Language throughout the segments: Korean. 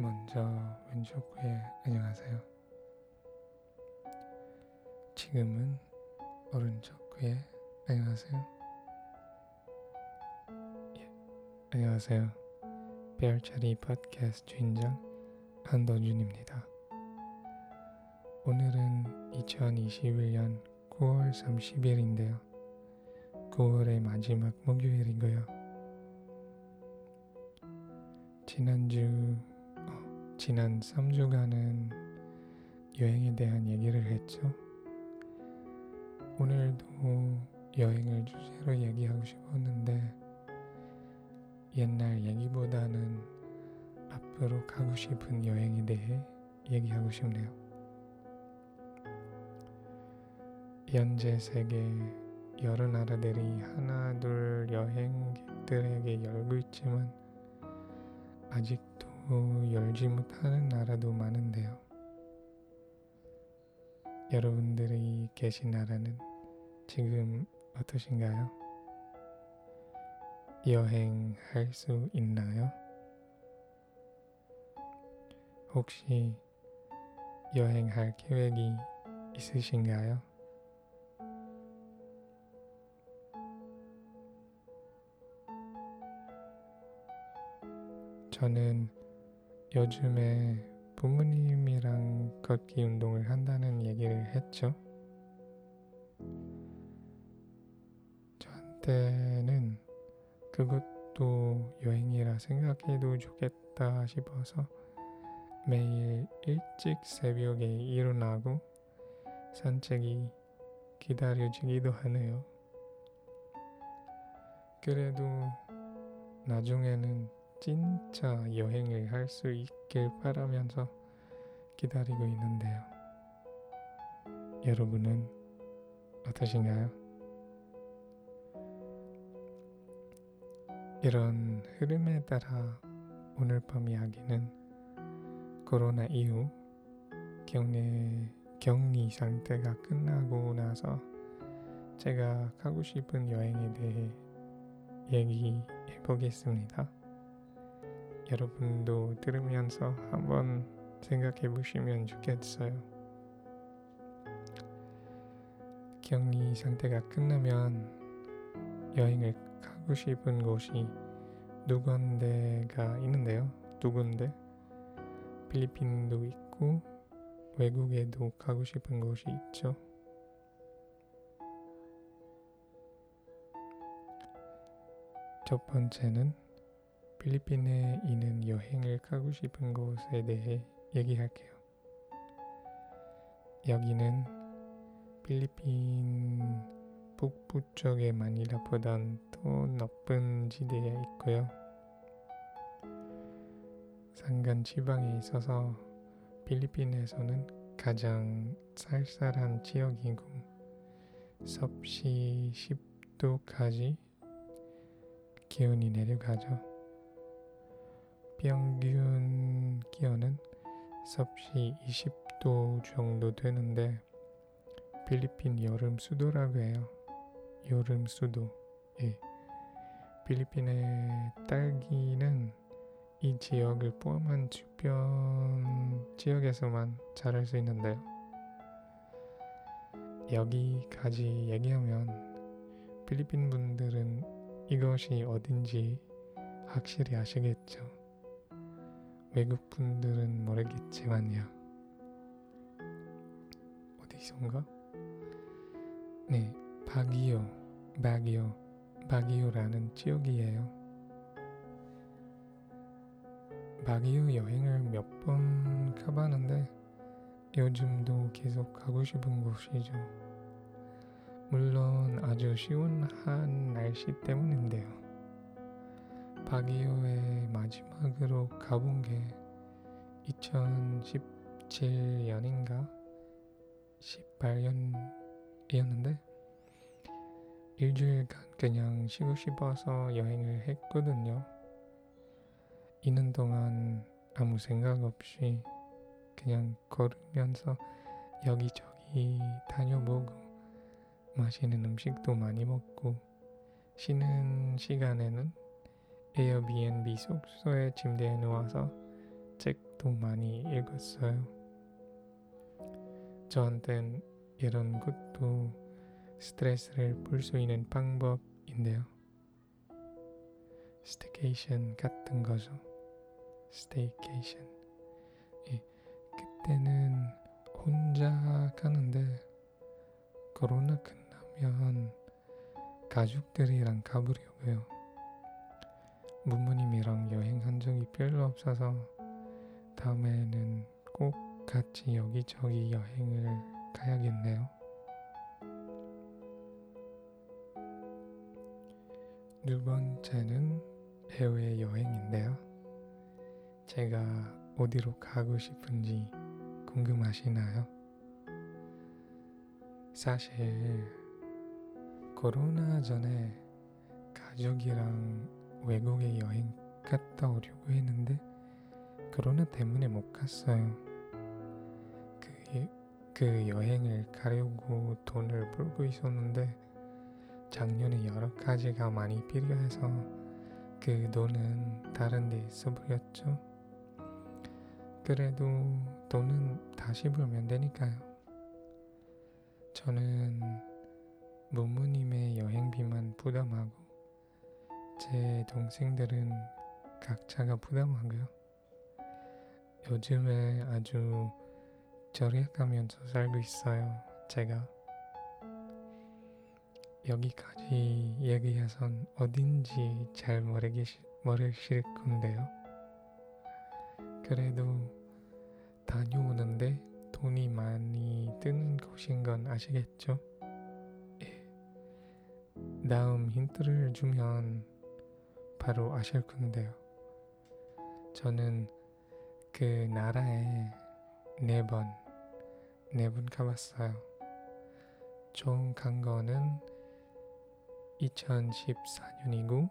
먼저 왼쪽 귀에 안녕하세요. 지금은 오른쪽 귀에 안녕하세요. 예, 안녕하세요. 별자리 팟캐스트 주인장 한도준입니다. 오늘은 2021년 9월 30일인데요. 9월의 마지막 목요일이고요. 지난주 어, 지난 3주간은 여행에 대한 얘기를 했죠. 오늘도 여행을 주제로 얘기하고 싶었는데 옛날 얘기보다는 앞으로 가고 싶은 여행에 대해 얘기하고 싶네요. 현재 세계 여러 나라들이 하나 둘 여행객들에게 열고 있지만 아직도 열지 못하는 나라도 많은데요. 여러분들이 계신 나라는 지금 어떠신가요? 여행할 수 있나요? 혹시 여행할 계획이 있으신가요? 저는 요즘에 부모님이랑 걷기 운동을 한다는 얘기를 했죠. 저한테는 그것도 여행이라 생각해도 좋겠다 싶어서 매일 일찍 새벽에 일어나고 산책이 기다려지기도 하네요. 그래도 나중에는 진짜 여행을 할 수 있길 바라면서 기다리고 있는데요. 여러분은 어떠신가요? 이런 흐름에 따라 오늘 밤 이야기는 코로나 이후 격리, 격리 상태가 끝나고 나서 제가 가고 싶은 여행에 대해 얘기해 보겠습니다. 여러분도 들으면서 한번 생각해 보시면 좋겠어요. 격리 상태가 끝나면 여행을 가고 싶은 곳이 두 군데가 있는데요. 두 군데. 필리핀도 있고 외국에도 가고 싶은 곳이 있죠. 첫 번째는 필리핀에 있는 여행을 가고 싶은 곳에 대해 얘기할게요. 여기는 필리핀 북부 쪽의 마닐라보단 더 높은 지대에 있고요. 산간 지방에 있어서 필리핀에서는 가장 쌀쌀한 지역이고 섭씨 10도까지 기온이 내려가죠. 평균 기온은 섭씨 20도 정도 되는데 필리핀 여름 수도라고 해요. 여름 수도. 예. 필리핀의 딸기는 이 지역을 포함한 주변 지역에서만 자랄 수 있는데요. 여기까지 얘기하면 필리핀 분들은 이것이 어딘지 확실히 아시겠죠. 외국 분들은 모르겠지만요. 어디선가? 네, 바기오, 바기오, 바기오라는 지역이에요. 바기오 여행을 몇 번 가봤는데 요즘도 계속 가고 싶은 곳이죠. 물론 아주 시원한 날씨 때문인데요. 바기오에 마지막으로 가본 게 2017년인가 18년이었는데 일주일간 그냥 쉬고 싶어서 여행을 했거든요. 있는 동안 아무 생각 없이 그냥 걸으면서 여기저기 다녀보고 맛있는 음식도 많이 먹고 쉬는 시간에는 에어비앤비 숙소에 침대에 누워서 책도 많이 읽었어요. 저한텐 이런 것도 스트레스를 풀 수 있는 방법인데요. staycation 같은 거죠. staycation. 예, 그때는 혼자 가는데 코로나 끝나면 가족들이랑 가보려고요. 부모님이랑 여행한 적이 별로 없어서 다음에는 꼭 같이 여기저기 여행을 가야겠네요. 두 번째는 해외 여행인데요. 제가 어디로 가고 싶은지 궁금하시나요? 사실 코로나 전에 가족이랑 외국에 여행 갔다 오려고 했는데 코로나 때문에 못 갔어요. 그, 그 여행을 가려고 돈을 벌고 있었는데 작년에 여러 가지가 많이 필요해서 그 돈은 다른 데 써버렸죠. 그래도 돈은 다시 벌면 되니까요. 저는 부모님의 여행비만 부담하고 제 동생들은 각자가 부담하고요. 요즘에 아주 절약하면서 살고 있어요. 제가 여기까지 얘기해선 어딘지 잘 모르겠, 모르실 건데요. 그래도 다녀오는데 돈이 많이 드는 곳인 건 아시겠죠? 예. 다음 힌트를 주면 바로 아실 건데요. 저는 그 나라에 네 번, 네 번 가봤어요. 총 간 거는 2014년이고,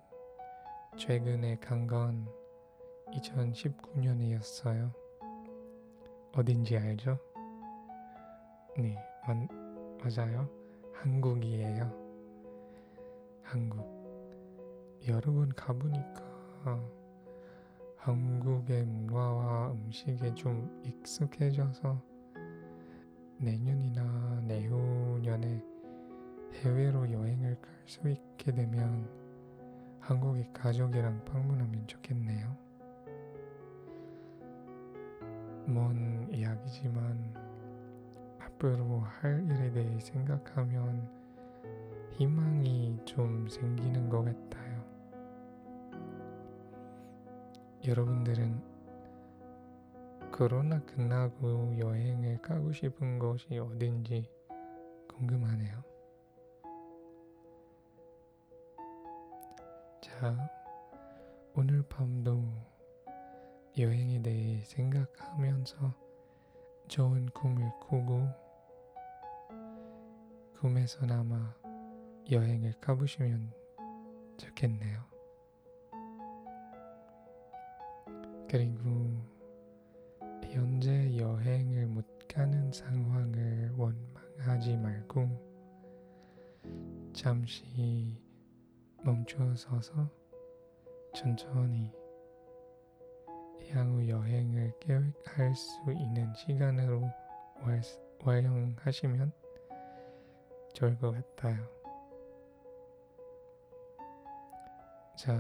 최근에 간 건 2019년이었어요. 어딘지 알죠? 네, 맞, 맞아요. 한국이에요. 한국. 여러 번 가보니까 한국의 문화와 음식에 좀 익숙해져서 내년이나 내후년에 해외로 여행을 갈 수 있게 되면 한국의 가족이랑 방문하면 좋겠네요. 먼 이야기지만 앞으로 할 일에 대해 생각하면 희망이 좀 생기는 것 같아요. 여러분들은 코로나 끝나고 여행을 가고 싶은 곳이 어딘지 궁금하네요. 자, 오늘 밤도 여행에 대해 생각하면서 좋은 꿈을 꾸고 꿈에서나마 여행을 가보시면 좋겠네요. 그리고 현재 여행을 못 가는 상황을 원망하지 말고 잠시 멈춰서서 천천히 향후 여행을 계획할 수 있는 시간으로 활용하시면 좋을 것 같아요. 자,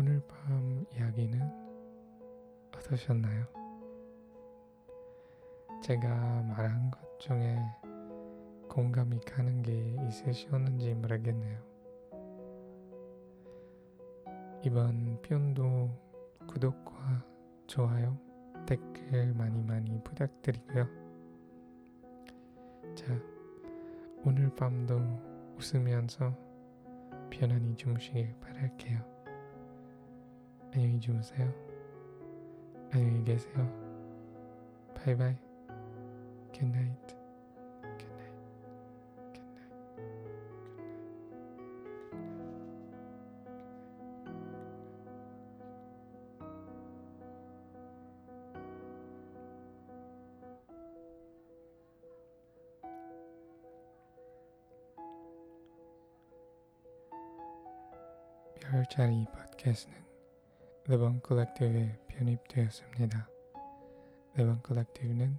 오늘 밤 이야기는 어떠셨나요? 제가 말한 것 중에 공감이 가는 게 있으셨는지 모르겠네요. 이번 편도 구독과 좋아요, 댓글 많이 많이 부탁드리고요. 자, 오늘 밤도 웃으면서 편안히 주무시길 바랄게요. 안녕히 주무세요. 안녕히 계세요. 바이바이. 굿나잇. 별자리 팟캐스트는 르번 컬렉티브에 편입되었습니다. 르번 컬렉티브는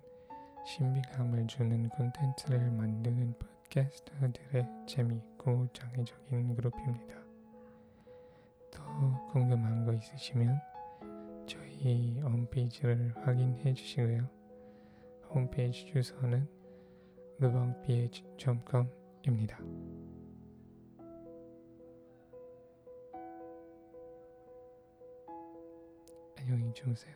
신비감을 주는 콘텐츠를 만드는 팟캐스터들의 재미있고 창의적인 그룹입니다. 더 궁금한 거 있으시면 저희 홈페이지를 확인해 주시고요. 홈페이지 주소는 르방ph.com입니다. 안녕히 주무세요.